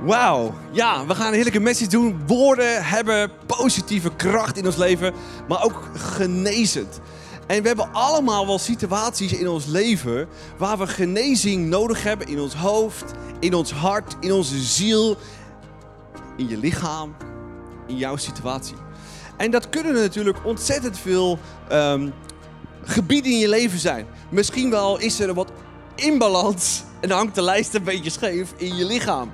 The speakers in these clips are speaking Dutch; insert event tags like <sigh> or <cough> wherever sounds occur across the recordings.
Wauw, ja, we gaan een heerlijke message doen. Woorden hebben positieve kracht in ons leven, maar ook genezend. En we hebben allemaal wel situaties in ons leven waar we genezing nodig hebben in ons hoofd, in ons hart, in onze ziel, in je lichaam, in jouw situatie. En dat kunnen natuurlijk ontzettend veel ehm, gebieden in je leven zijn. Misschien wel is er wat inbalans en hangt de lijst een beetje scheef in je lichaam.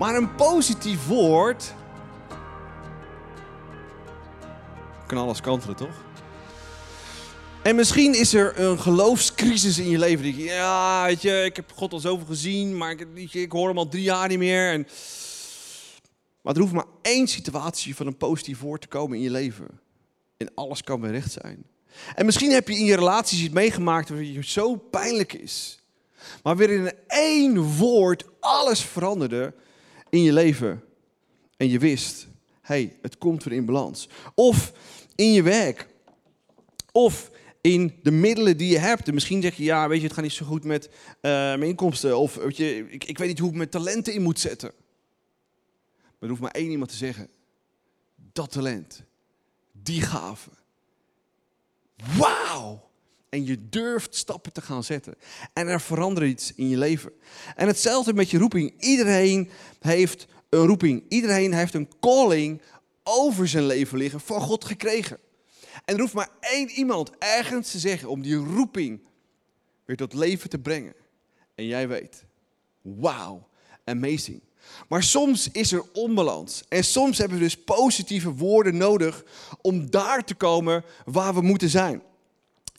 Maar een positief woord kan alles kantelen, toch? En misschien is er een geloofscrisis in je leven. Die, ja, weet je, ik heb God al zoveel gezien, maar ik, ik hoor hem al drie jaar niet meer. En... Maar er hoeft maar één situatie van een positief woord te komen in je leven. En alles kan weer recht zijn. En misschien heb je in je relaties iets meegemaakt waar het zo pijnlijk is. Maar weer in één woord alles veranderde in je leven. En je wist, hey, het komt weer in balans. Of in je werk. Of in de middelen die je hebt. En misschien zeg je, ja, weet je, het gaat niet zo goed met uh, mijn inkomsten. Of weet je, ik, ik weet niet hoe ik mijn talenten in moet zetten. Maar er hoeft maar één iemand te zeggen. Dat talent. Die gave. Wauw! En je durft stappen te gaan zetten. En er verandert iets in je leven. En hetzelfde met je roeping. Iedereen heeft een roeping. Iedereen heeft een calling over zijn leven liggen van God gekregen. En er hoeft maar één iemand ergens te zeggen om die roeping weer tot leven te brengen. En jij weet, wauw, amazing. Maar soms is er onbalans. En soms hebben we dus positieve woorden nodig om daar te komen waar we moeten zijn.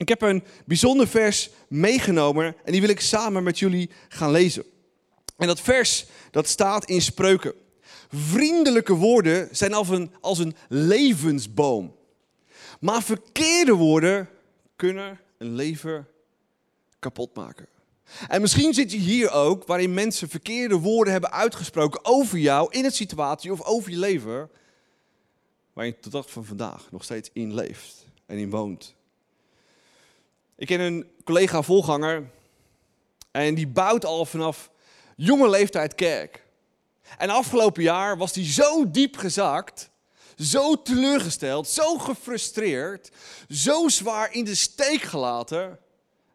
Ik heb een bijzonder vers meegenomen en die wil ik samen met jullie gaan lezen. En dat vers dat staat in Spreuken. Vriendelijke woorden zijn als een, als een levensboom. Maar verkeerde woorden kunnen een leven kapot maken. En misschien zit je hier ook waarin mensen verkeerde woorden hebben uitgesproken over jou in een situatie of over je leven. Waar je tot dag van vandaag nog steeds in leeft en in woont. Ik ken een collega volganger en die bouwt al vanaf jonge leeftijd kerk. En afgelopen jaar was hij zo diep gezakt, zo teleurgesteld, zo gefrustreerd, zo zwaar in de steek gelaten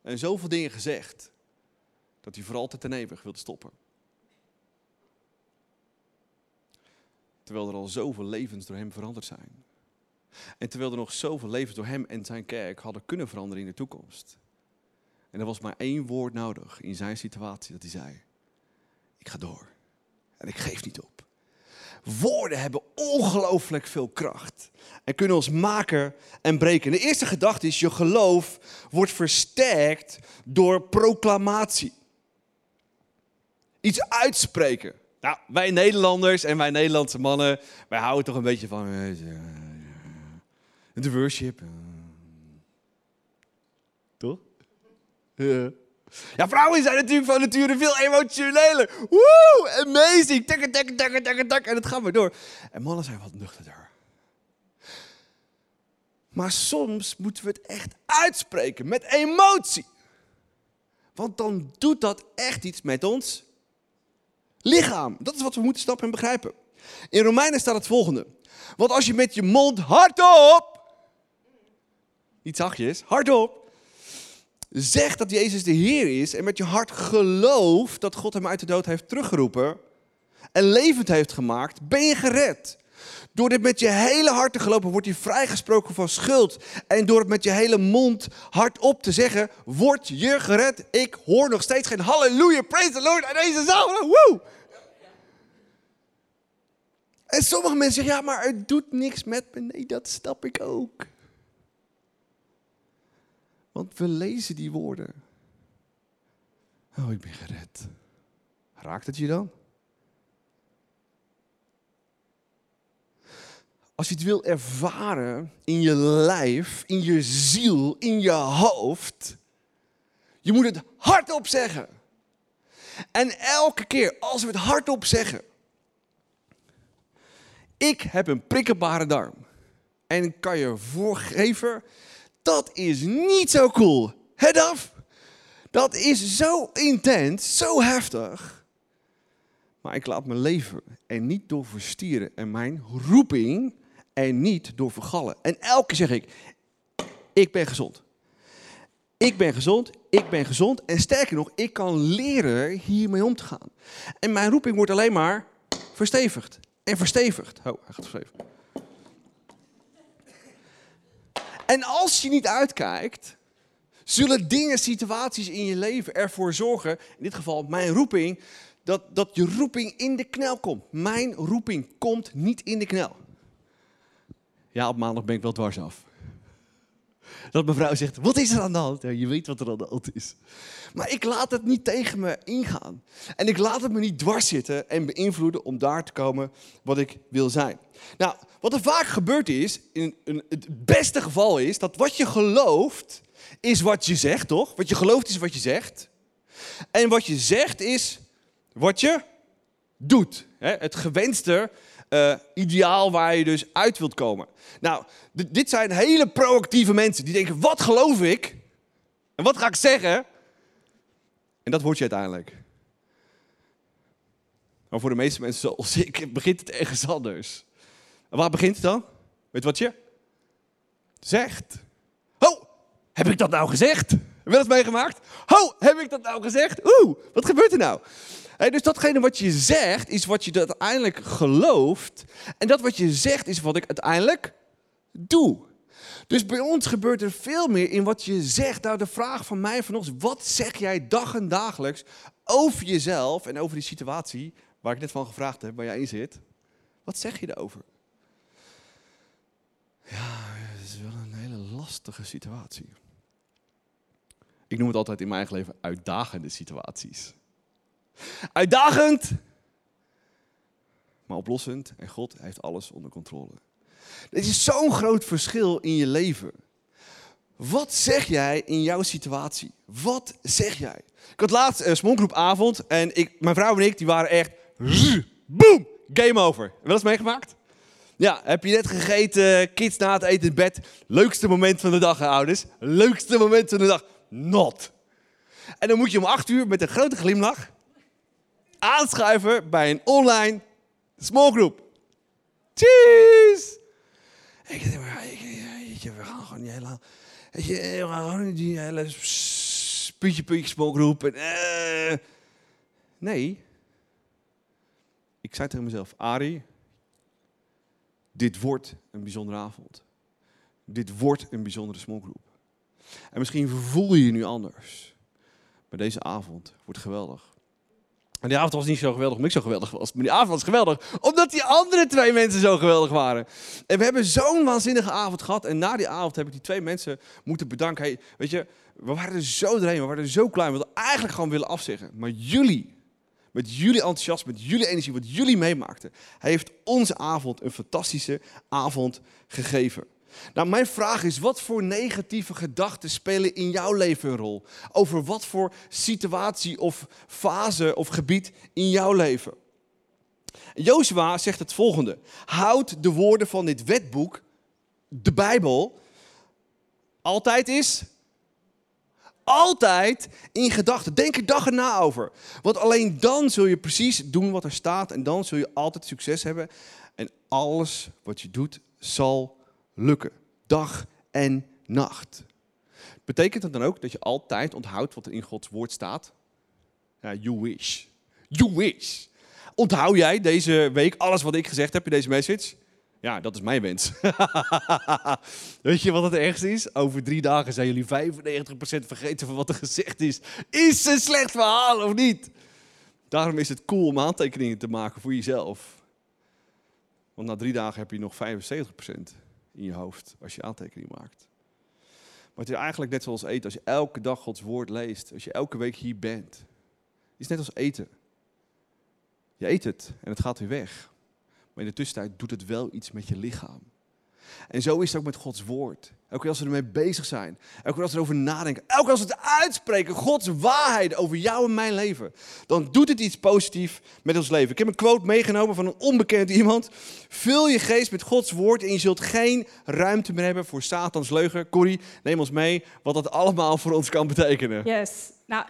en zoveel dingen gezegd, dat hij voor altijd en eeuwig wilde stoppen. Terwijl er al zoveel levens door hem veranderd zijn. En terwijl er nog zoveel levens door hem en zijn kerk hadden kunnen veranderen in de toekomst. En er was maar één woord nodig in zijn situatie dat hij zei: Ik ga door. En ik geef niet op. Woorden hebben ongelooflijk veel kracht en kunnen ons maken en breken. De eerste gedachte is: je geloof wordt versterkt door proclamatie. Iets uitspreken. Nou, wij Nederlanders en wij Nederlandse mannen, wij houden toch een beetje van de worship. Toch? Ja. ja, vrouwen zijn natuurlijk van nature veel emotioneler. Woe, amazing. Tak, tak, tak, tak, tak. En het gaat maar door. En mannen zijn wat nuchterder. Maar soms moeten we het echt uitspreken met emotie. Want dan doet dat echt iets met ons lichaam. Dat is wat we moeten snappen en begrijpen. In Romeinen staat het volgende. Want als je met je mond hardop niet zachtjes, hardop. Zeg dat Jezus de Heer is en met je hart gelooft dat God hem uit de dood heeft teruggeroepen en levend heeft gemaakt, ben je gered. Door dit met je hele hart te geloven, wordt je vrijgesproken van schuld. En door het met je hele mond hardop te zeggen, word je gered. Ik hoor nog steeds geen halleluja, praise the Lord, en deze zaal. Woe! En sommige mensen zeggen, ja, maar het doet niks met me. Nee, dat snap ik ook. Want we lezen die woorden. Oh, ik ben gered. Raakt het je dan? Als je het wil ervaren in je lijf, in je ziel, in je hoofd, je moet het hardop zeggen. En elke keer als we het hardop zeggen, ik heb een prikkelbare darm. En kan je voorgeven dat is niet zo cool. Het af. Dat is zo intens, zo heftig. Maar ik laat mijn leven er niet door verstieren. En mijn roeping er niet door vergallen. En elke keer zeg ik, ik ben gezond. Ik ben gezond, ik ben gezond. En sterker nog, ik kan leren hiermee om te gaan. En mijn roeping wordt alleen maar verstevigd. En verstevigd. Oh, hij gaat verstevigen. En als je niet uitkijkt, zullen dingen, situaties in je leven ervoor zorgen, in dit geval mijn roeping, dat, dat je roeping in de knel komt. Mijn roeping komt niet in de knel. Ja, op maandag ben ik wel dwars af. Dat mevrouw zegt, wat is er aan de hand? Je weet wat er aan de hand is. Maar ik laat het niet tegen me ingaan. En ik laat het me niet dwars zitten en beïnvloeden om daar te komen wat ik wil zijn. Nou, wat er vaak gebeurt is, in het beste geval is, dat wat je gelooft, is wat je zegt, toch? Wat je gelooft is wat je zegt. En wat je zegt is wat je doet. Het gewenste uh, ideaal waar je dus uit wilt komen. Nou, dit zijn hele proactieve mensen die denken: wat geloof ik? En wat ga ik zeggen? En dat word je uiteindelijk. Maar voor de meeste mensen zoals <laughs> ik begint het ergens anders. En waar begint het dan? Weet wat je zegt? Oh, heb ik dat nou gezegd? Heb je meegemaakt? Oh, heb ik dat nou gezegd? Oeh, wat gebeurt er nou? Dus datgene wat je zegt, is wat je uiteindelijk gelooft. En dat wat je zegt, is wat ik uiteindelijk doe. Dus bij ons gebeurt er veel meer in wat je zegt. Nou, de vraag van mij vanochtend, wat zeg jij dag en dagelijks over jezelf en over die situatie waar ik net van gevraagd heb, waar jij in zit? Wat zeg je erover? Ja, het is wel een hele lastige situatie. Ik noem het altijd in mijn eigen leven uitdagende situaties. Uitdagend, maar oplossend. En God heeft alles onder controle. Er is zo'n groot verschil in je leven. Wat zeg jij in jouw situatie? Wat zeg jij? Ik had laatst een smonkgroepavond en ik, mijn vrouw en ik die waren echt... Boom! Game over. Heb je dat eens meegemaakt? Ja, heb je net gegeten, kids na het eten in bed. Leukste moment van de dag, ouders. Leukste moment van de dag. Not. En dan moet je om acht uur met een grote glimlach aanschuiven bij een online small group. Cheese! Ik denk, maar, we gaan gewoon niet helemaal... we gaan gewoon die hele puntje puntje small group. En, uh, nee. Ik zei tegen mezelf, Ari, dit wordt een bijzondere avond. Dit wordt een bijzondere small group. En misschien voel je je nu anders. Maar deze avond wordt geweldig. En die avond was niet zo geweldig omdat ik zo geweldig was. Maar die avond was geweldig omdat die andere twee mensen zo geweldig waren. En we hebben zo'n waanzinnige avond gehad. En na die avond heb ik die twee mensen moeten bedanken. Weet je, we waren er zo doorheen. We waren er zo klein. We hadden eigenlijk gewoon willen afzeggen. Maar jullie, met jullie enthousiasme, met jullie energie, wat jullie meemaakten, heeft onze avond een fantastische avond gegeven. Nou, mijn vraag is, wat voor negatieve gedachten spelen in jouw leven een rol? Over wat voor situatie of fase of gebied in jouw leven? Jozua zegt het volgende. Houd de woorden van dit wetboek, de Bijbel, altijd is altijd in gedachten. Denk er dag en na over. Want alleen dan zul je precies doen wat er staat en dan zul je altijd succes hebben. En alles wat je doet zal lukken. Dag en nacht. Betekent dat dan ook dat je altijd onthoudt wat er in Gods woord staat? Ja, you wish. You wish. Onthoud jij deze week alles wat ik gezegd heb in deze message? Ja, dat is mijn wens. <laughs> Weet je wat het ergste is? Over drie dagen zijn jullie 95% vergeten van wat er gezegd is. Is het een slecht verhaal of niet? Daarom is het cool om aantekeningen te maken voor jezelf. Want na drie dagen heb je nog 75% in je hoofd als je aantekening maakt. Maar het is eigenlijk net zoals eten. Als je elke dag Gods woord leest, als je elke week hier bent, is net als eten. Je eet het en het gaat weer weg. Maar in de tussentijd doet het wel iets met je lichaam. En zo is het ook met Gods woord. Elke keer als we ermee bezig zijn, elke keer als we erover nadenken, elke keer als we het uitspreken, Gods waarheid over jou en mijn leven, dan doet het iets positiefs met ons leven. Ik heb een quote meegenomen van een onbekend iemand. Vul je geest met Gods woord en je zult geen ruimte meer hebben voor Satans leugen. Corrie, neem ons mee wat dat allemaal voor ons kan betekenen. Yes. Nou,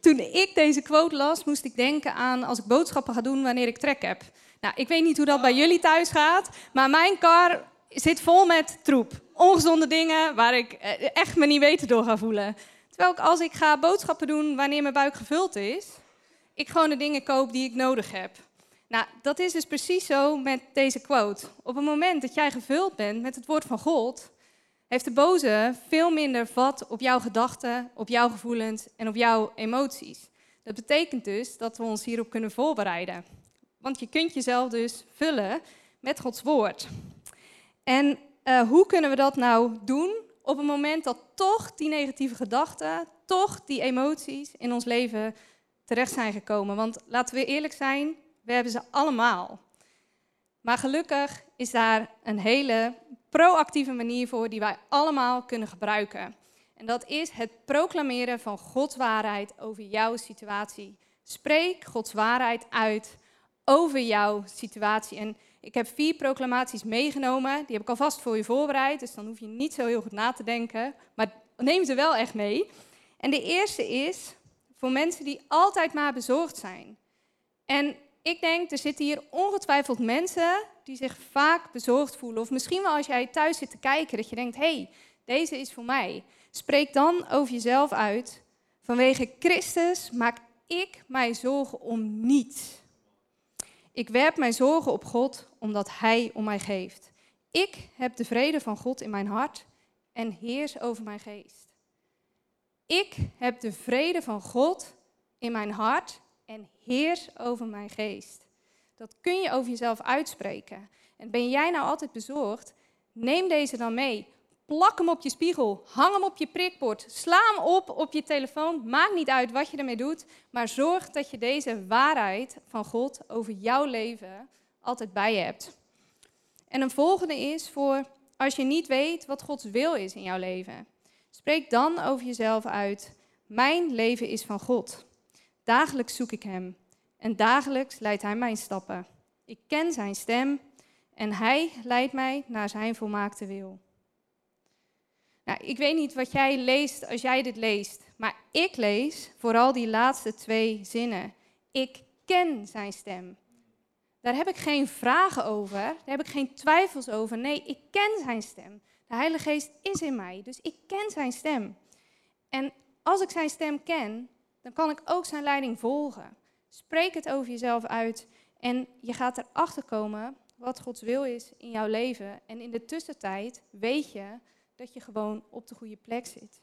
toen ik deze quote las, moest ik denken aan als ik boodschappen ga doen wanneer ik trek heb. Nou, ik weet niet hoe dat bij jullie thuis gaat, maar mijn kar zit vol met troep. Ongezonde dingen waar ik eh, echt me niet beter door ga voelen. Terwijl ik als ik ga boodschappen doen wanneer mijn buik gevuld is, ik gewoon de dingen koop die ik nodig heb. Nou, dat is dus precies zo met deze quote. Op het moment dat jij gevuld bent met het woord van God, heeft de boze veel minder vat op jouw gedachten, op jouw gevoelens en op jouw emoties. Dat betekent dus dat we ons hierop kunnen voorbereiden. Want je kunt jezelf dus vullen met Gods woord. En uh, hoe kunnen we dat nou doen op het moment dat toch die negatieve gedachten, toch die emoties in ons leven terecht zijn gekomen? Want laten we eerlijk zijn, we hebben ze allemaal. Maar gelukkig is daar een hele proactieve manier voor die wij allemaal kunnen gebruiken. En dat is het proclameren van Gods waarheid over jouw situatie. Spreek Gods waarheid uit over jouw situatie. En ik heb vier proclamaties meegenomen. Die heb ik alvast voor je voorbereid. Dus dan hoef je niet zo heel goed na te denken. Maar neem ze wel echt mee. En de eerste is voor mensen die altijd maar bezorgd zijn. En ik denk, er zitten hier ongetwijfeld mensen die zich vaak bezorgd voelen. Of misschien wel als jij thuis zit te kijken, dat je denkt, hé, hey, deze is voor mij. Spreek dan over jezelf uit. Vanwege Christus maak ik mij zorgen om niets. Ik werp mijn zorgen op God, omdat Hij om mij geeft. Ik heb de vrede van God in mijn hart en heers over mijn geest. Ik heb de vrede van God in mijn hart en heers over mijn geest. Dat kun je over jezelf uitspreken. En ben jij nou altijd bezorgd? Neem deze dan mee. Plak hem op je spiegel, hang hem op je prikbord, sla hem op op je telefoon. Maakt niet uit wat je ermee doet, maar zorg dat je deze waarheid van God over jouw leven altijd bij je hebt. En een volgende is voor als je niet weet wat Gods wil is in jouw leven. Spreek dan over jezelf uit: Mijn leven is van God. Dagelijks zoek ik Hem en dagelijks leidt Hij mijn stappen. Ik ken Zijn stem en Hij leidt mij naar Zijn volmaakte wil. Nou, ik weet niet wat jij leest als jij dit leest, maar ik lees vooral die laatste twee zinnen. Ik ken Zijn stem. Daar heb ik geen vragen over, daar heb ik geen twijfels over. Nee, ik ken Zijn stem. De Heilige Geest is in mij, dus ik ken Zijn stem. En als ik Zijn stem ken, dan kan ik ook zijn leiding volgen. Spreek het over jezelf uit en je gaat erachter komen wat Gods wil is in jouw leven. En in de tussentijd weet je dat je gewoon op de goede plek zit.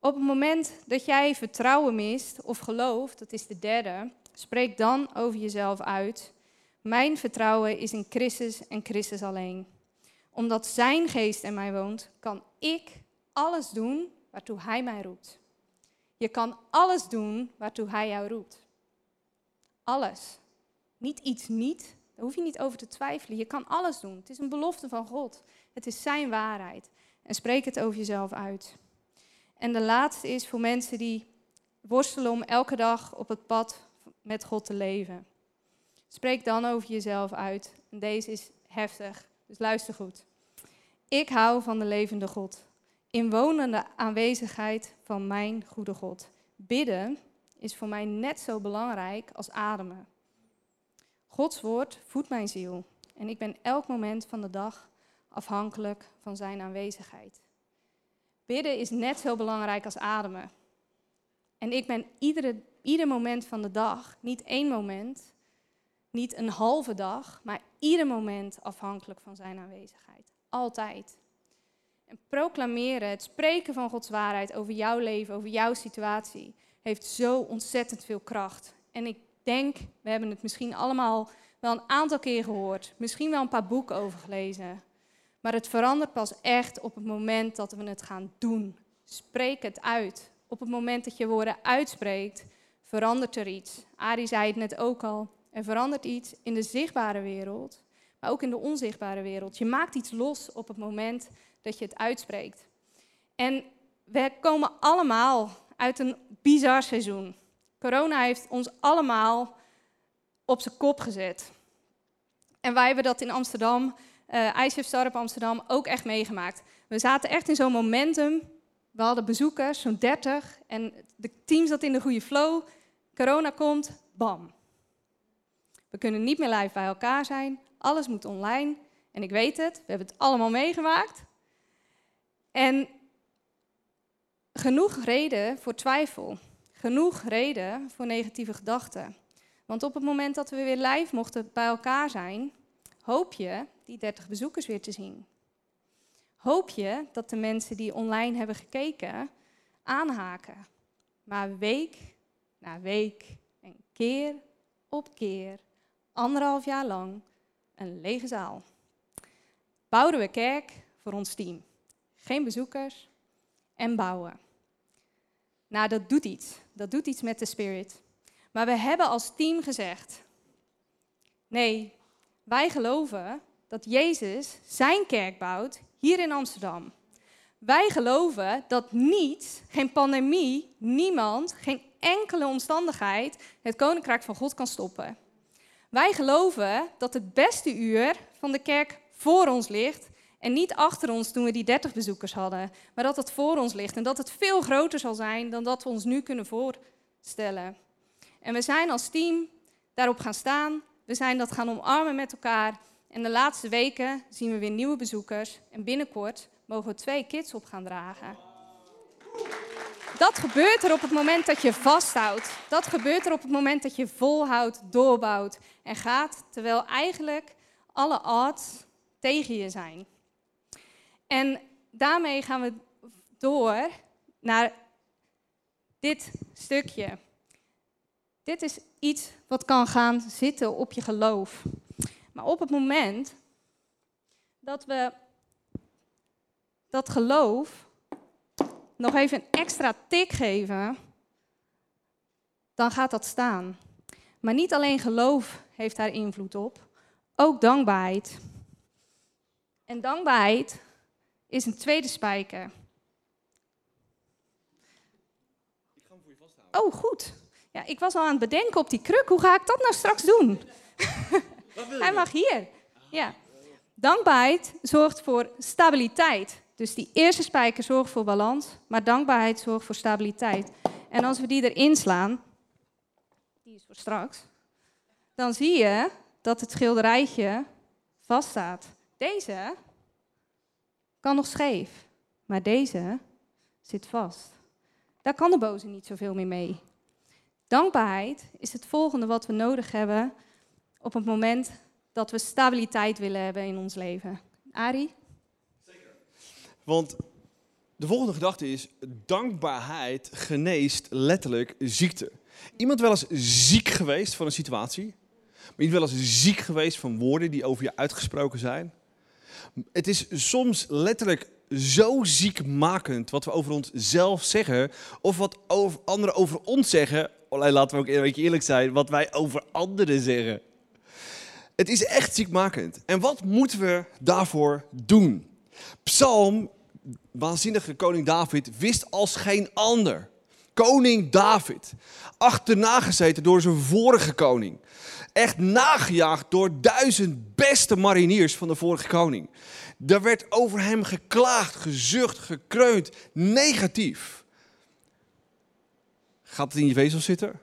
Op het moment dat jij vertrouwen mist of geloof, dat is de derde, spreek dan over jezelf uit. Mijn vertrouwen is in Christus en Christus alleen. Omdat Zijn geest in mij woont, kan ik alles doen waartoe Hij mij roept. Je kan alles doen waartoe Hij jou roept. Alles. Niet iets niet. Daar hoef je niet over te twijfelen. Je kan alles doen. Het is een belofte van God. Het is Zijn waarheid. En spreek het over jezelf uit. En de laatste is voor mensen die worstelen om elke dag op het pad met God te leven. Spreek dan over jezelf uit. En deze is heftig, dus luister goed. Ik hou van de levende God inwonende aanwezigheid van mijn goede God. Bidden is voor mij net zo belangrijk als ademen. Gods woord voedt mijn ziel en ik ben elk moment van de dag afhankelijk van zijn aanwezigheid. Bidden is net zo belangrijk als ademen. En ik ben iedere, ieder moment van de dag, niet één moment, niet een halve dag, maar ieder moment afhankelijk van zijn aanwezigheid. Altijd. En proclameren, het spreken van Gods waarheid over jouw leven, over jouw situatie, heeft zo ontzettend veel kracht. En ik denk, we hebben het misschien allemaal wel een aantal keer gehoord, misschien wel een paar boeken over gelezen. Maar het verandert pas echt op het moment dat we het gaan doen. Spreek het uit. Op het moment dat je woorden uitspreekt, verandert er iets. Ari zei het net ook al. Er verandert iets in de zichtbare wereld, maar ook in de onzichtbare wereld. Je maakt iets los op het moment dat je het uitspreekt. En we komen allemaal uit een bizar seizoen. Corona heeft ons allemaal op zijn kop gezet. En wij hebben dat in Amsterdam, uh, ICF Startup Amsterdam, ook echt meegemaakt. We zaten echt in zo'n momentum We hadden bezoekers, zo'n 30. En de team zat in de goede flow. Corona komt, bam. We kunnen niet meer live bij elkaar zijn. Alles moet online. En ik weet het, we hebben het allemaal meegemaakt. En genoeg reden voor twijfel. Genoeg reden voor negatieve gedachten. Want op het moment dat we weer live mochten bij elkaar zijn, hoop je die 30 bezoekers weer te zien. Hoop je dat de mensen die online hebben gekeken aanhaken. Maar week na week en keer op keer, anderhalf jaar lang, een lege zaal. Bouwden we kerk voor ons team. Geen bezoekers en bouwen. Nou, dat doet iets. Dat doet iets met de spirit. Maar we hebben als team gezegd: nee, wij geloven dat Jezus zijn kerk bouwt hier in Amsterdam. Wij geloven dat niets, geen pandemie, niemand, geen enkele omstandigheid het koninkrijk van God kan stoppen. Wij geloven dat het beste uur van de kerk voor ons ligt en niet achter ons toen we die 30 bezoekers hadden, maar dat het voor ons ligt en dat het veel groter zal zijn dan dat we ons nu kunnen voorstellen. En we zijn als team daarop gaan staan, we zijn dat gaan omarmen met elkaar en de laatste weken zien we weer nieuwe bezoekers en binnenkort mogen we twee kids op gaan dragen. Dat gebeurt er op het moment dat je vasthoudt. Dat gebeurt er op het moment dat je volhoudt, doorbouwt en gaat, terwijl eigenlijk alle odds tegen je zijn. En daarmee gaan we door naar dit stukje. Dit is iets wat kan gaan zitten op je geloof. Maar op het moment dat we dat geloof nog even een extra tik geven, dan gaat dat staan. Maar niet alleen geloof heeft daar invloed op, ook dankbaarheid. En dankbaarheid is een tweede spijker. Ik ga hem voor je vasthouden. Oh, goed. Ja, ik was al aan het bedenken op die kruk. Hoe ga ik dat nou straks doen? <laughs> Hij mag hier. Ja. Dankbaarheid zorgt voor stabiliteit. Dus die eerste spijker zorgt voor balans, maar dankbaarheid zorgt voor stabiliteit. En als we die erin slaan, die is voor straks, dan zie je dat het schilderijtje vaststaat. Deze kan nog scheef, maar deze zit vast. Daar kan de boze niet zoveel meer mee. Dankbaarheid is het volgende wat we nodig hebben op het moment dat we stabiliteit willen hebben in ons leven. Ari? Want de volgende gedachte is: dankbaarheid geneest letterlijk ziekte. Iemand wel eens ziek geweest van een situatie? Ben je wel eens ziek geweest van woorden die over je uitgesproken zijn? Het is soms letterlijk zo ziekmakend wat we over onszelf zeggen, of wat anderen over ons zeggen. Alleen laten we ook een beetje eerlijk zijn, wat wij over anderen zeggen. Het is echt ziekmakend. En wat moeten we daarvoor doen? Psalm, waanzinnige koning David, wist als geen ander. Koning David, achterna gezeten door zijn vorige koning. Echt nagejaagd door duizend beste mariniers van de vorige koning. Er werd over hem geklaagd, gezucht, gekreund, negatief. Gaat het in je wezel zitten?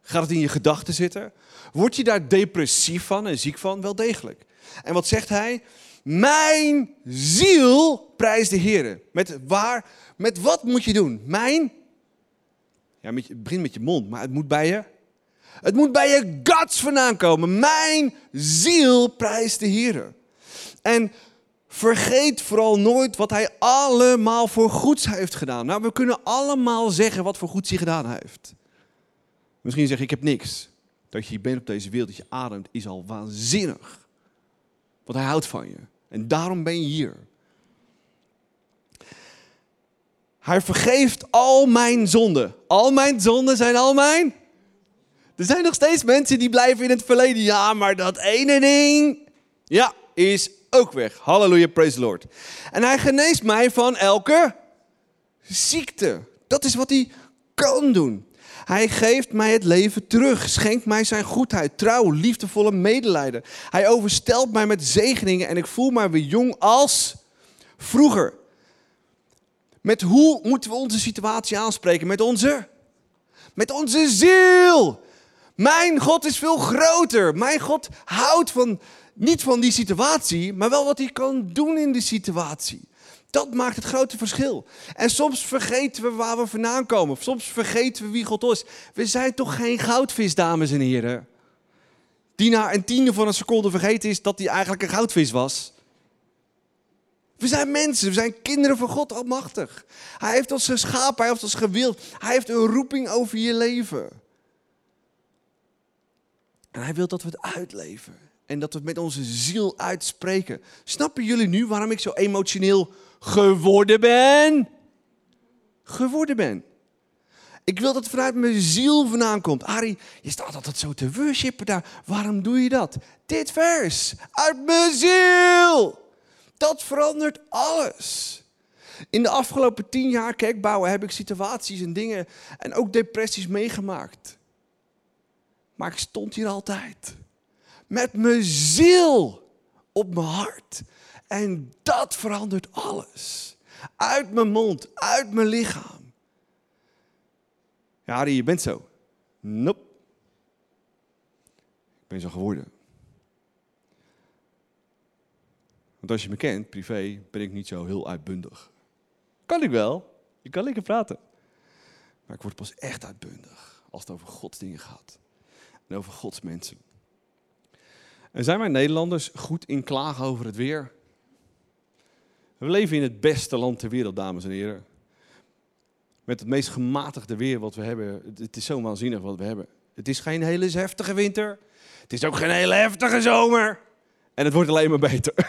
Gaat het in je gedachten zitten? Word je daar depressief van en ziek van? Wel degelijk. En wat zegt hij? Mijn ziel prijst de Heer. Met waar? Met wat moet je doen? Mijn? Ja, met het begint met je mond, maar het moet bij je. Het moet bij je guts vandaan komen. Mijn ziel prijst de Heer. En vergeet vooral nooit wat hij allemaal voor goeds heeft gedaan. Nou, we kunnen allemaal zeggen wat voor goeds hij gedaan heeft. Misschien zeg je, ik heb niks. Dat je hier bent op deze wereld, dat je ademt, is al waanzinnig. Want hij houdt van je. En daarom ben je hier. Hij vergeeft al mijn zonden. Al mijn zonden zijn al mijn. Er zijn nog steeds mensen die blijven in het verleden. Ja, maar dat ene ding. Ja, is ook weg. Halleluja, praise the Lord. En hij geneest mij van elke ziekte. Dat is wat hij kan doen. Hij geeft mij het leven terug, schenkt mij zijn goedheid, trouw, liefdevolle medelijden. Hij overstelt mij met zegeningen en ik voel mij weer jong als vroeger. Met hoe moeten we onze situatie aanspreken? Met onze, met onze ziel. Mijn God is veel groter. Mijn God houdt van, niet van die situatie, maar wel wat hij kan doen in die situatie. Dat maakt het grote verschil. En soms vergeten we waar we vandaan komen. Soms vergeten we wie God is. We zijn toch geen goudvis, dames en heren. Die na een tiende van een seconde vergeten is dat hij eigenlijk een goudvis was. We zijn mensen, we zijn kinderen van God Almachtig. Hij heeft ons geschapen, hij heeft ons gewild. Hij heeft een roeping over je leven. En hij wil dat we het uitleven. En dat we het met onze ziel uitspreken. Snappen jullie nu waarom ik zo emotioneel geworden ben? Geworden ben. Ik wil dat het vanuit mijn ziel vandaan komt. Arie, je staat altijd zo te worshipen daar. Waarom doe je dat? Dit vers. Uit mijn ziel. Dat verandert alles. In de afgelopen tien jaar kerkbouwen heb ik situaties en dingen en ook depressies meegemaakt. Maar ik stond hier altijd. Met mijn ziel op mijn hart. En dat verandert alles. Uit mijn mond, uit mijn lichaam. Ja, Harry, je bent zo. Nope. Ik ben zo geworden. Want als je me kent, privé, ben ik niet zo heel uitbundig. Kan ik wel. Je kan lekker praten. Maar ik word pas echt uitbundig als het over Gods dingen gaat. En over Gods mensen. En zijn wij Nederlanders goed in klagen over het weer? We leven in het beste land ter wereld, dames en heren. Met het meest gematigde weer wat we hebben. Het is zo waanzinnig wat we hebben. Het is geen hele heftige winter. Het is ook geen hele heftige zomer. En het wordt alleen maar beter. <laughs>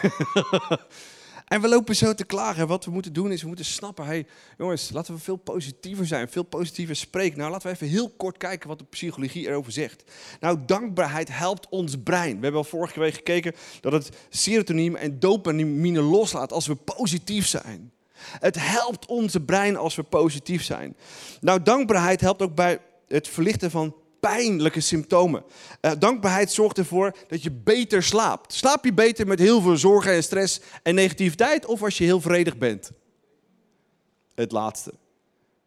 en we lopen zo te klagen. Wat we moeten doen is, we moeten snappen. Hey, jongens, laten we veel positiever zijn. Veel positiever spreken. Nou, laten we even heel kort kijken wat de psychologie erover zegt. Nou, dankbaarheid helpt ons brein. We hebben al vorige week gekeken dat het serotonine en dopamine loslaat als we positief zijn. Het helpt onze brein als we positief zijn. Nou, dankbaarheid helpt ook bij het verlichten van pijnlijke symptomen. Uh, dankbaarheid zorgt ervoor dat je beter slaapt. Slaap je beter met heel veel zorgen en stress en negativiteit of als je heel vredig bent? Het laatste.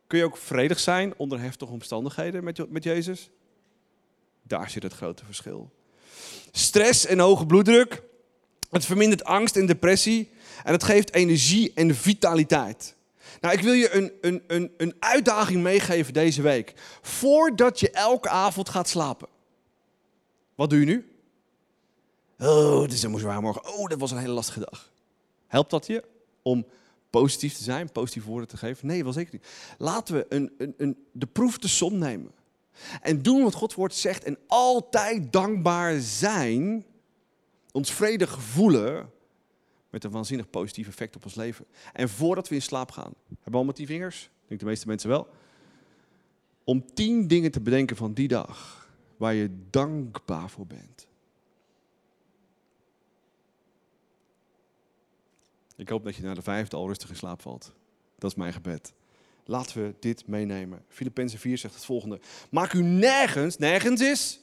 Kun je ook vredig zijn onder heftige omstandigheden met, met Jezus? Daar zit het grote verschil. Stress en hoge bloeddruk. Het vermindert angst en depressie. En het geeft energie en vitaliteit. Nou, ik wil je een, een, een, een uitdaging meegeven deze week. Voordat je elke avond gaat slapen. Wat doe je nu? Oh, het is een zwaar morgen. Oh, dat was een hele lastige dag. Helpt dat je om positief te zijn, positieve woorden te geven? Nee, wel zeker niet. Laten we een, een, een, de proef te som nemen. En doen wat Gods woord zegt en altijd dankbaar zijn. Ons vredig voelen met een waanzinnig positief effect op ons leven. En voordat we in slaap gaan, hebben we allemaal tien vingers? Ik denk de meeste mensen wel. Om tien dingen te bedenken van die dag waar je dankbaar voor bent. Ik hoop dat je na de vijfde al rustig in slaap valt. Dat is mijn gebed. Laten we dit meenemen. Filippenzen 4 zegt het volgende. Maak u nergens, nergens is,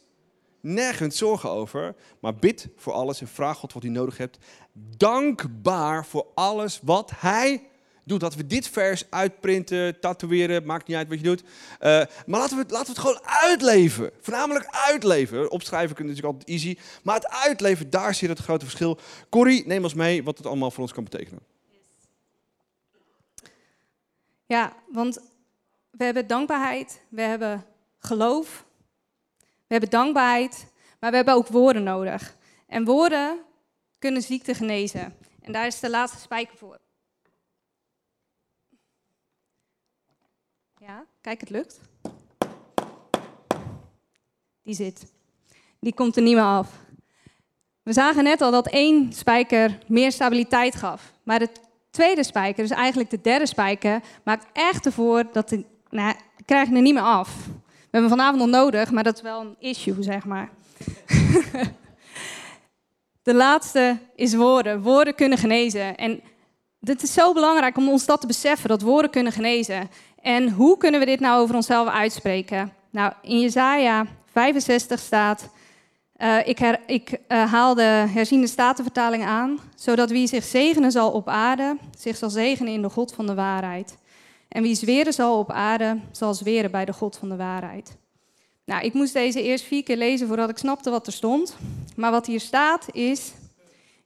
nergens zorgen over, maar bid voor alles en vraag God wat u nodig hebt. Dankbaar voor alles wat Hij doet. Dat we dit vers uitprinten, tatoeëren, maakt niet uit wat je doet. Uh, maar laten we, het, laten we het gewoon uitleven. Voornamelijk uitleven. Opschrijven kunnen natuurlijk altijd easy. Maar het uitleven, daar zit het grote verschil. Corrie, neem ons mee wat het allemaal voor ons kan betekenen. Ja, want we hebben dankbaarheid, we hebben geloof, we hebben dankbaarheid, maar we hebben ook woorden nodig. En woorden kunnen ziekte genezen. En daar is de laatste spijker voor. Ja, kijk, het lukt. Die zit. Die komt er niet meer af. We zagen net al dat één spijker meer stabiliteit gaf. Maar de tweede spijker, dus eigenlijk de derde spijker, maakt echt ervoor dat de, nou, krijg je er niet meer af. We hebben vanavond nog nodig, maar dat is wel een issue, zeg maar. <laughs> de laatste is woorden. Woorden kunnen genezen. En het is zo belangrijk om ons dat te beseffen, dat woorden kunnen genezen. En hoe kunnen we dit nou over onszelf uitspreken? Nou, in Jezaja 65 staat... Uh, ik, ik uh, haal de herziende statenvertaling aan, zodat wie zich zegenen zal op aarde, zich zal zegenen in de God van de waarheid. En wie zweren zal op aarde, zal zweren bij de God van de waarheid. Nou, ik moest deze eerst vier keer lezen voordat ik snapte wat er stond. Maar wat hier staat is,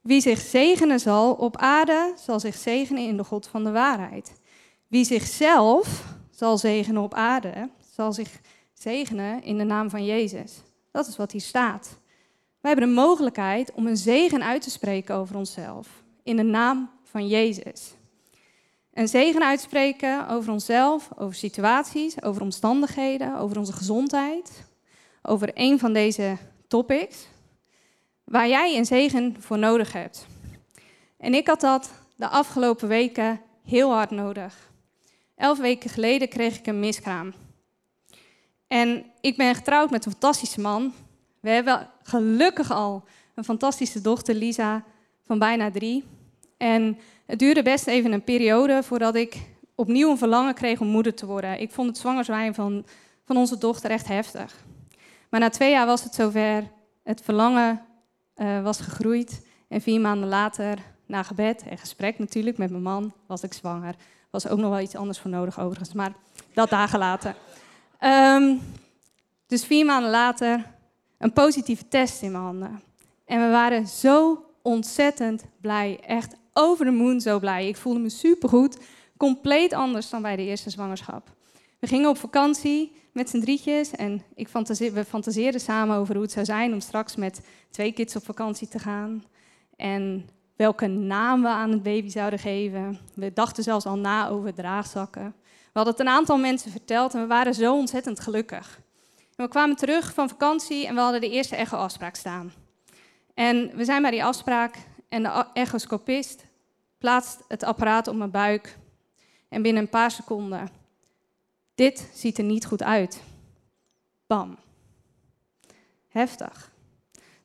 wie zich zegenen zal op aarde, zal zich zegenen in de God van de waarheid. Wie zichzelf zal zegenen op aarde, zal zich zegenen in de naam van Jezus. Dat is wat hier staat. Wij hebben de mogelijkheid om een zegen uit te spreken over onszelf in de naam van Jezus. Een zegen uitspreken over onszelf, over situaties, over omstandigheden, over onze gezondheid, over een van deze topics, waar jij een zegen voor nodig hebt. En ik had dat de afgelopen weken heel hard nodig. Elf weken geleden kreeg ik een miskraam. En ik ben getrouwd met een fantastische man. We hebben gelukkig al een fantastische dochter, Lisa, van bijna drie. En het duurde best even een periode voordat ik opnieuw een verlangen kreeg om moeder te worden. Ik vond het zwanger van, van onze dochter echt heftig. Maar na twee jaar was het zover. Het verlangen uh, was gegroeid. En vier maanden later, na gebed en gesprek natuurlijk met mijn man, was ik zwanger. Was ook nog wel iets anders voor nodig overigens, maar dat dagen later. Um, dus vier maanden later een positieve test in mijn handen. En we waren zo ontzettend blij. Echt over de moon zo blij. Ik voelde me supergoed. Compleet anders dan bij de eerste zwangerschap. We gingen op vakantie met z'n drietjes en ik fantaseer, we fantaseerden samen over hoe het zou zijn om straks met twee kids op vakantie te gaan. En welke naam we aan het baby zouden geven. We dachten zelfs al na over draagzakken. We hadden het een aantal mensen verteld en we waren zo ontzettend gelukkig. We kwamen terug van vakantie en we hadden de eerste echo-afspraak staan. En we zijn bij die afspraak en de echoscopist plaatst het apparaat op mijn buik. En binnen een paar seconden, dit ziet er niet goed uit. Bam. Heftig.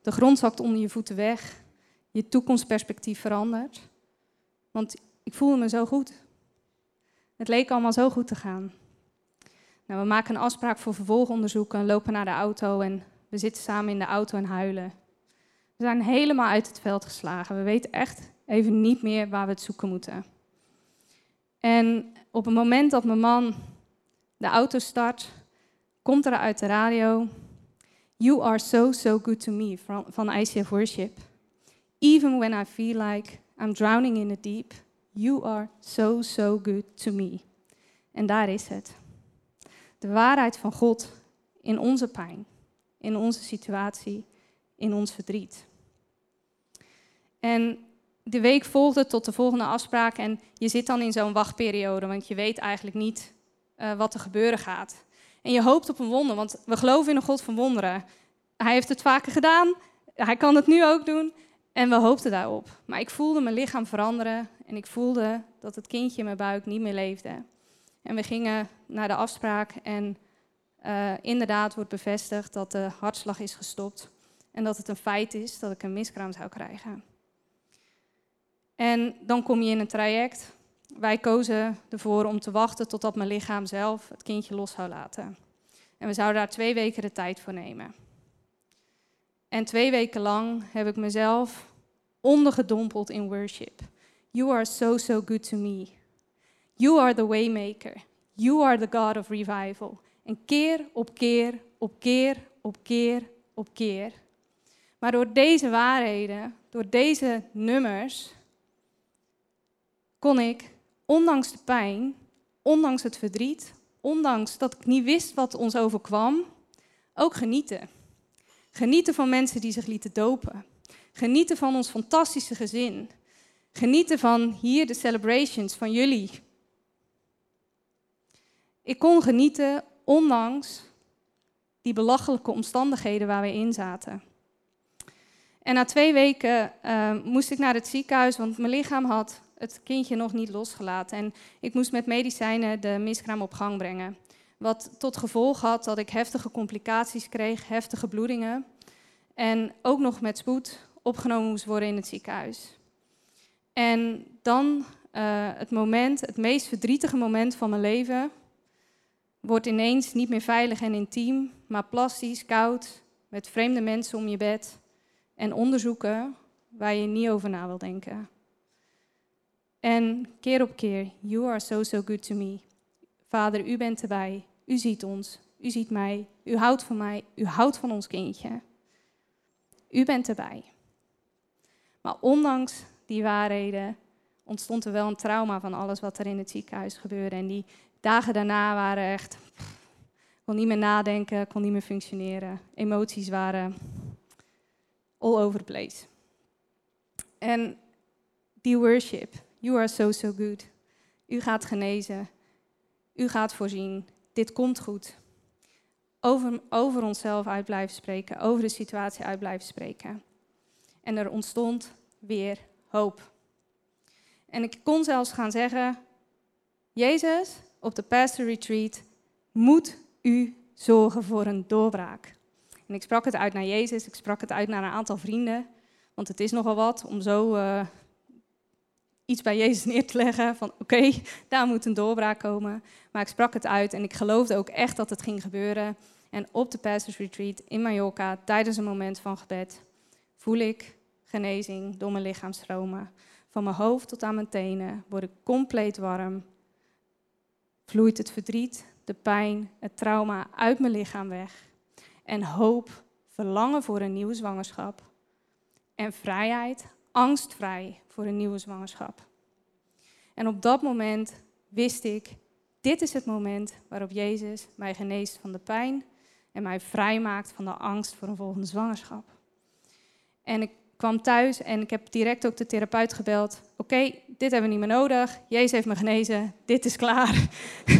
De grond zakt onder je voeten weg. Je toekomstperspectief verandert. Want ik voelde me zo goed. Het leek allemaal zo goed te gaan. Nou, we maken een afspraak voor vervolgonderzoek lopen naar de auto en we zitten samen in de auto en huilen. We zijn helemaal uit het veld geslagen. We weten echt even niet meer waar we het zoeken moeten. En op het moment dat mijn man de auto start, komt er uit de radio: You are so, so good to me van ICF Worship. Even when I feel like I'm drowning in the deep, you are so, so good to me. En daar is het. De waarheid van God in onze pijn, in onze situatie, in ons verdriet. En de week volgde tot de volgende afspraak en je zit dan in zo'n wachtperiode, want je weet eigenlijk niet uh, wat er gebeuren gaat. En je hoopt op een wonder, want we geloven in een God van wonderen. Hij heeft het vaker gedaan, hij kan het nu ook doen en we hoopten daarop. Maar ik voelde mijn lichaam veranderen en ik voelde dat het kindje in mijn buik niet meer leefde. En we gingen naar de afspraak en uh, inderdaad wordt bevestigd dat de hartslag is gestopt en dat het een feit is dat ik een miskraam zou krijgen. En dan kom je in een traject. Wij kozen ervoor om te wachten totdat mijn lichaam zelf het kindje los zou laten. En we zouden daar twee weken de tijd voor nemen. En twee weken lang heb ik mezelf ondergedompeld in worship. You are so, so good to me. You are the waymaker. You are the God of revival. En keer op keer op keer op keer op keer. Maar door deze waarheden, door deze nummers, kon ik, ondanks de pijn, ondanks het verdriet, ondanks dat ik niet wist wat ons overkwam, ook genieten. Genieten van mensen die zich lieten dopen. Genieten van ons fantastische gezin. Genieten van hier de celebrations van jullie. Ik kon genieten ondanks die belachelijke omstandigheden waar we in zaten. En na twee weken uh, moest ik naar het ziekenhuis, want mijn lichaam had het kindje nog niet losgelaten. En ik moest met medicijnen de miskraam op gang brengen. Wat tot gevolg had dat ik heftige complicaties kreeg, heftige bloedingen. En ook nog met spoed opgenomen moest worden in het ziekenhuis. En dan uh, het moment, het meest verdrietige moment van mijn leven, wordt ineens niet meer veilig en intiem, maar plastisch, koud, met vreemde mensen om je bed en onderzoeken waar je niet over na wil denken. En keer op keer, you are so, so good to me. Vader, u bent erbij. U ziet ons. U ziet mij. U houdt van mij. U houdt van ons kindje. U bent erbij. Maar ondanks die waarheden ontstond er wel een trauma van alles wat er in het ziekenhuis gebeurde. En die dagen daarna waren echt. Ik kon niet meer nadenken, kon niet meer functioneren. Emoties waren all over the place. En die worship, you are so, so good. U gaat genezen. U gaat voorzien. Dit komt goed. Over, over onszelf uit blijven spreken, over de situatie uit blijven spreken. En er ontstond weer hoop. En ik kon zelfs gaan zeggen: Jezus, op de Pastor Retreat moet u zorgen voor een doorbraak. En ik sprak het uit naar Jezus, ik sprak het uit naar een aantal vrienden. Want het is nogal wat om zo uh, iets bij Jezus neer te leggen van oké, daar moet een doorbraak komen. Maar ik sprak het uit en ik geloofde ook echt dat het ging gebeuren. En op de Pastors Retreat in Mallorca, tijdens een moment van gebed, voel ik genezing door mijn lichaam stromen. Van mijn hoofd tot aan mijn tenen word ik compleet warm. Vloeit het verdriet, de pijn, het trauma uit mijn lichaam weg. En hoop, verlangen voor een nieuwe zwangerschap. En vrijheid, angstvrij voor een nieuwe zwangerschap. En op dat moment wist ik, dit is het moment waarop Jezus mij geneest van de pijn en mij vrijmaakt van de angst voor een volgende zwangerschap. En ik kwam thuis en ik heb direct ook de therapeut gebeld. Oké, dit hebben we niet meer nodig. Jezus heeft me genezen. Dit is klaar.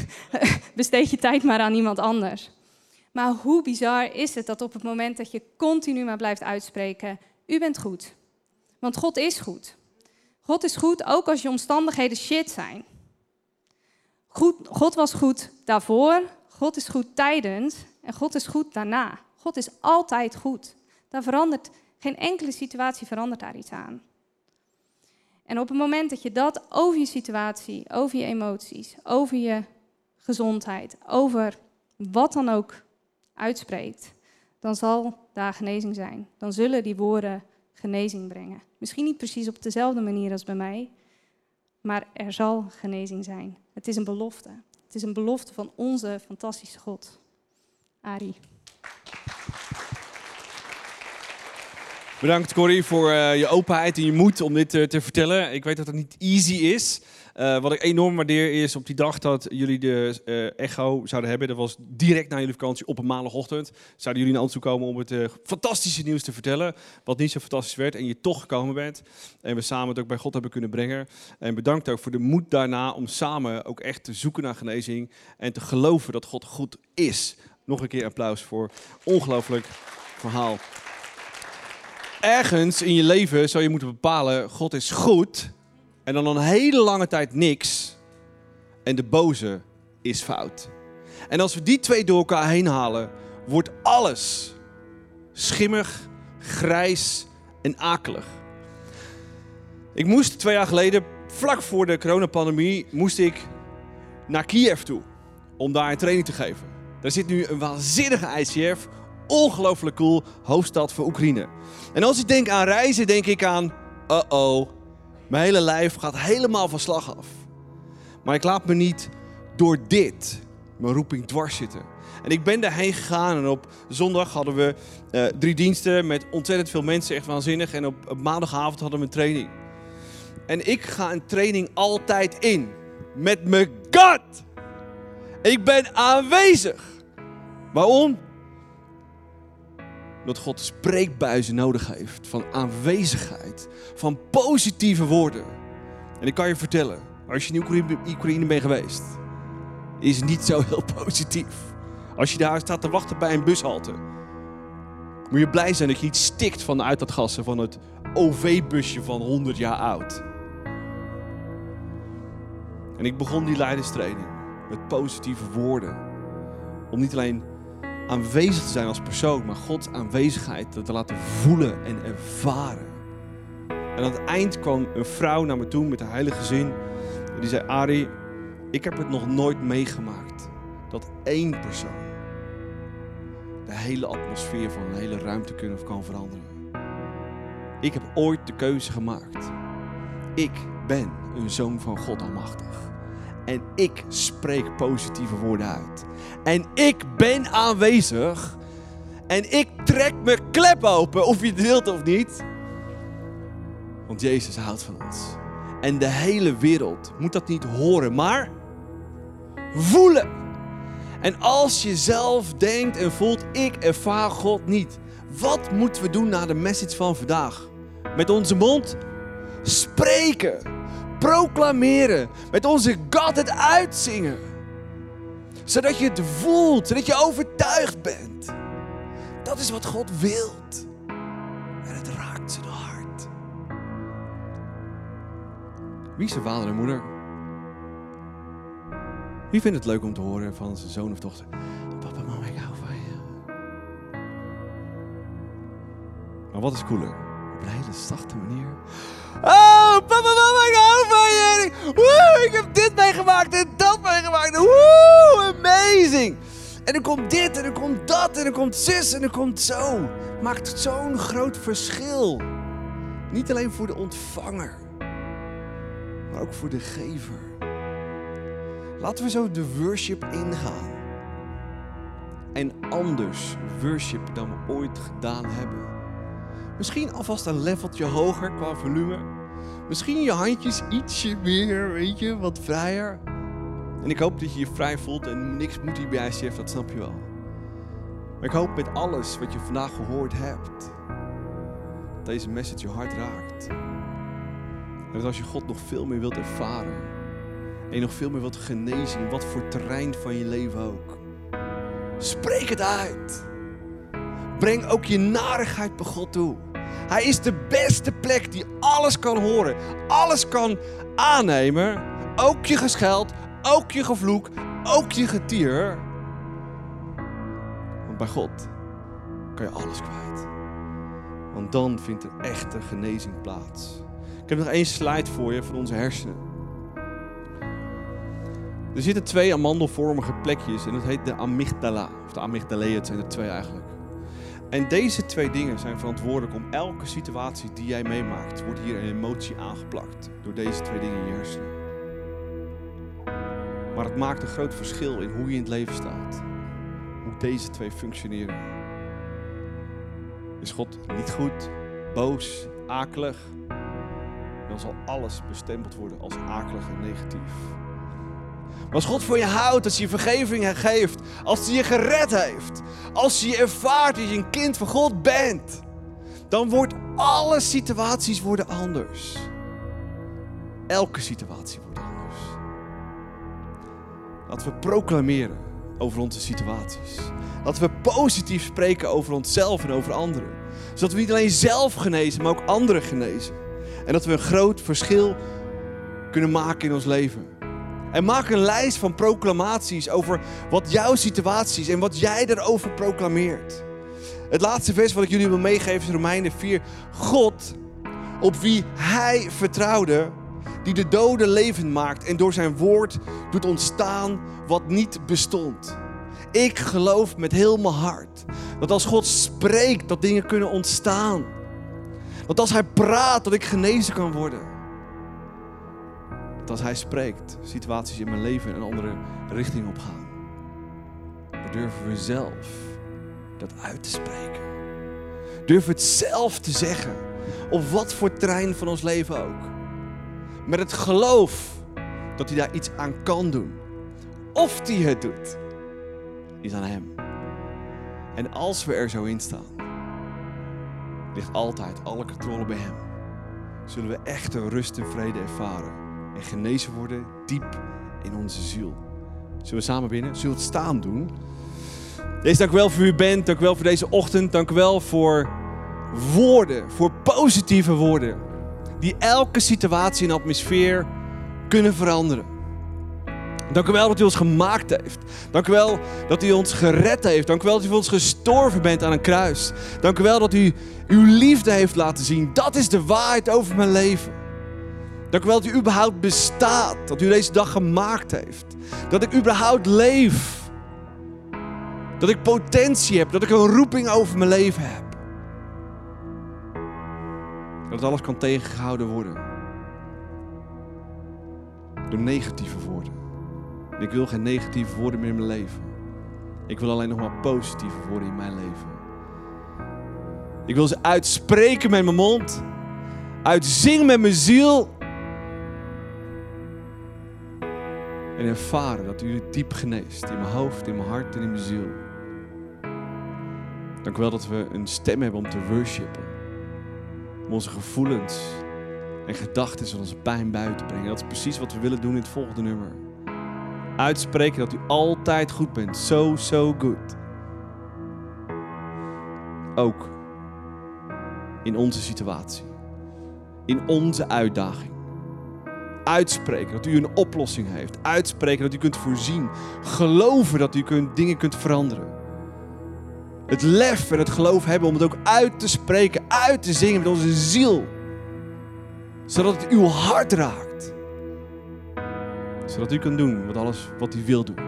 <laughs> Besteed je tijd maar aan iemand anders. Maar hoe bizar is het dat op het moment dat je continu maar blijft uitspreken: U bent goed. Want God is goed. God is goed ook als je omstandigheden shit zijn. Goed, God was goed daarvoor, God is goed tijdens en God is goed daarna. God is altijd goed. Daar verandert geen enkele situatie verandert daar iets aan. En op het moment dat je dat over je situatie, over je emoties, over je gezondheid, over wat dan ook uitspreekt, dan zal daar genezing zijn. Dan zullen die woorden genezing brengen. Misschien niet precies op dezelfde manier als bij mij, maar er zal genezing zijn. Het is een belofte. Het is een belofte van onze fantastische God. Ari. Bedankt Corrie voor uh, je openheid en je moed om dit uh, te vertellen. Ik weet dat het niet easy is. Uh, wat ik enorm waardeer is op die dag dat jullie de echo zouden hebben. Dat was direct na jullie vakantie op een maandagochtend. Zouden jullie naar ons toe komen om het fantastische nieuws te vertellen. Wat niet zo fantastisch werd en je toch gekomen bent. En we samen het ook bij God hebben kunnen brengen. En bedankt ook voor de moed daarna om samen ook echt te zoeken naar genezing. En te geloven dat God goed is. Nog een keer applaus voor ongelooflijk verhaal. Ergens in je leven zou je moeten bepalen: God is goed. En dan een hele lange tijd niks. En de boze is fout. En als we die twee door elkaar heen halen, wordt alles schimmig, grijs en akelig. Ik moest twee jaar geleden, vlak voor de coronapandemie, moest ik naar Kiev toe. Om daar een training te geven. Daar zit nu een waanzinnige ICF ongelooflijk cool hoofdstad van Oekraïne. En als ik denk aan reizen, denk ik aan, uh-oh, mijn hele lijf gaat helemaal van slag af. Maar ik laat me niet door dit, mijn roeping, dwars zitten. En ik ben daarheen gegaan en op zondag hadden we uh, drie diensten met ontzettend veel mensen, echt waanzinnig. En op, op maandagavond hadden we een training. En ik ga een training altijd in met mijn gut. Ik ben aanwezig. Waarom? Dat God spreekbuizen nodig heeft van aanwezigheid, van positieve woorden. En ik kan je vertellen, als je in Oekraïne bent geweest, is het niet zo heel <laughs> positief. Als je daar staat te wachten bij een bushalte, moet je blij zijn dat je iets stikt van de uitlaatgassen van het OV-busje van 100 jaar oud. En ik begon die leiderstraining met positieve woorden. Om niet alleen aanwezig te zijn als persoon, maar Gods aanwezigheid te laten voelen en ervaren. En aan het eind kwam een vrouw naar me toe met haar heilige zin. En die zei: Ari, ik heb het nog nooit meegemaakt dat één persoon de hele atmosfeer van een hele ruimte kunnen of kan veranderen. Ik heb ooit de keuze gemaakt. Ik ben een zoon van God Almachtig. En ik spreek positieve woorden uit. En ik ben aanwezig. En ik trek mijn klep open, of je het wilt of niet. Want Jezus houdt van ons. En de hele wereld moet dat niet horen, maar voelen. En als je zelf denkt en voelt, ik ervaar God niet. Wat moeten we doen na de message van vandaag? Met onze mond spreken, proclameren, met onze God het uitzingen. Zodat je het voelt, zodat je overtuigd bent. Dat is wat God wilt. En het raakt zijn hart. Wie is er vader en moeder? Wie vindt het leuk om te horen van zijn zoon of dochter? Papa, mama, ik hou van je. Maar wat is cooler? Hele zachte manier. Oh, papa, mama, ik hou van je. Woe, ik heb dit meegemaakt en dat meegemaakt. Woe, amazing. En er komt dit en er komt dat en er komt zus en er komt zo. Maakt zo'n groot verschil. Niet alleen voor de ontvanger, maar ook voor de gever. Laten we zo de worship ingaan. En anders worship dan we ooit gedaan hebben. Misschien alvast een leveltje hoger qua volume. Misschien je handjes ietsje meer, weet je, wat vrijer. En ik hoop dat je je vrij voelt en niks moet hier bij je dat snap je wel. Maar ik hoop met alles wat je vandaag gehoord hebt, dat deze message je hart raakt. En dat als je God nog veel meer wilt ervaren, en je nog veel meer wilt genezen, wat voor terrein van je leven ook. Spreek het uit. Breng ook je narigheid bij God toe. Hij is de beste plek die alles kan horen, alles kan aannemen. Ook je gescheld, ook je gevloek, ook je getier. Want bij God kan je alles kwijt. Want dan vindt er echte genezing plaats. Ik heb nog één slide voor je van onze hersenen. Er zitten twee amandelvormige plekjes en dat heet de amygdala. Of de amygdalae, het zijn er twee eigenlijk. En deze twee dingen zijn verantwoordelijk om elke situatie die jij meemaakt, wordt hier een emotie aangeplakt door deze twee dingen in je hersenen. Maar het maakt een groot verschil in hoe je in het leven staat. Hoe deze twee functioneren. Is God niet goed, boos, akelig? Dan zal alles bestempeld worden als akelig en negatief. Maar als God voor je houdt, als hij je vergeving geeft, als hij je gered heeft, als je ervaart dat je een kind van God bent, dan wordt alle situaties worden anders. Elke situatie wordt anders. Laten we proclameren over onze situaties. Laten we positief spreken over onszelf en over anderen. Zodat we niet alleen zelf genezen, maar ook anderen genezen. En dat we een groot verschil kunnen maken in ons leven. En maak een lijst van proclamaties over wat jouw situatie is en wat jij daarover proclameert. Het laatste vers wat ik jullie wil meegeven is Romeinen 4. God, op wie hij vertrouwde, die de doden levend maakt en door zijn woord doet ontstaan wat niet bestond. Ik geloof met heel mijn hart dat als God spreekt, dat dingen kunnen ontstaan. Dat als hij praat, dat ik genezen kan worden. Dat als hij spreekt, situaties in mijn leven een andere richting op gaan. Maar durven we zelf dat uit te spreken? We het zelf te zeggen? Op wat voor terrein van ons leven ook. Met het geloof dat hij daar iets aan kan doen. Of hij het doet, is aan hem. En als we er zo in staan, ligt altijd alle controle bij hem. Zullen we echte rust en vrede ervaren en genezen worden diep in onze ziel. Zullen we samen binnen? Zullen we het staan doen? Deze dank u wel voor u bent. Dank u wel voor deze ochtend. Dank u wel voor woorden, voor positieve woorden. Die elke situatie en atmosfeer kunnen veranderen. Dank u wel dat u ons gemaakt heeft. Dank u wel dat u ons gered heeft. Dank u wel dat u voor ons gestorven bent aan een kruis. Dank u wel dat u uw liefde heeft laten zien. Dat is de waarheid over mijn leven. Dank u wel dat u überhaupt bestaat. Dat u deze dag gemaakt heeft. Dat ik überhaupt leef. Dat ik potentie heb. Dat ik een roeping over mijn leven heb. Dat alles kan tegengehouden worden. Door negatieve woorden. En ik wil geen negatieve woorden meer in mijn leven. Ik wil alleen nog maar positieve woorden in mijn leven. Ik wil ze uitspreken met mijn mond. Uitzingen met mijn ziel. En ervaren dat u het diep geneest. In mijn hoofd, in mijn hart en in mijn ziel. Dank u wel dat we een stem hebben om te worshipen. Om onze gevoelens en gedachten en onze pijn buiten te brengen. Dat is precies wat we willen doen in het volgende nummer. Uitspreken dat u altijd goed bent. So, so good. Ook in onze situatie. In onze uitdaging. Uitspreken dat u een oplossing heeft. Uitspreken dat u kunt voorzien. Geloven dat u kunt, dingen kunt veranderen. Het lef en het geloof hebben om het ook uit te spreken, uit te zingen met onze ziel. Zodat het uw hart raakt. Zodat u kunt doen wat alles wat u wil doen.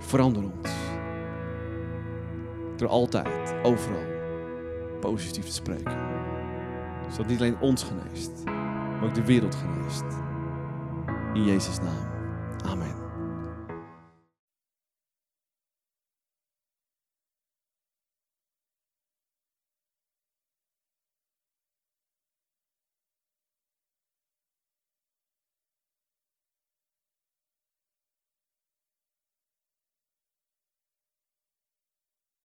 Verander ons. Door altijd, overal, positief te spreken. Zodat niet alleen ons geneest, maar ook de wereld geneest. In Jezus' naam. Amen.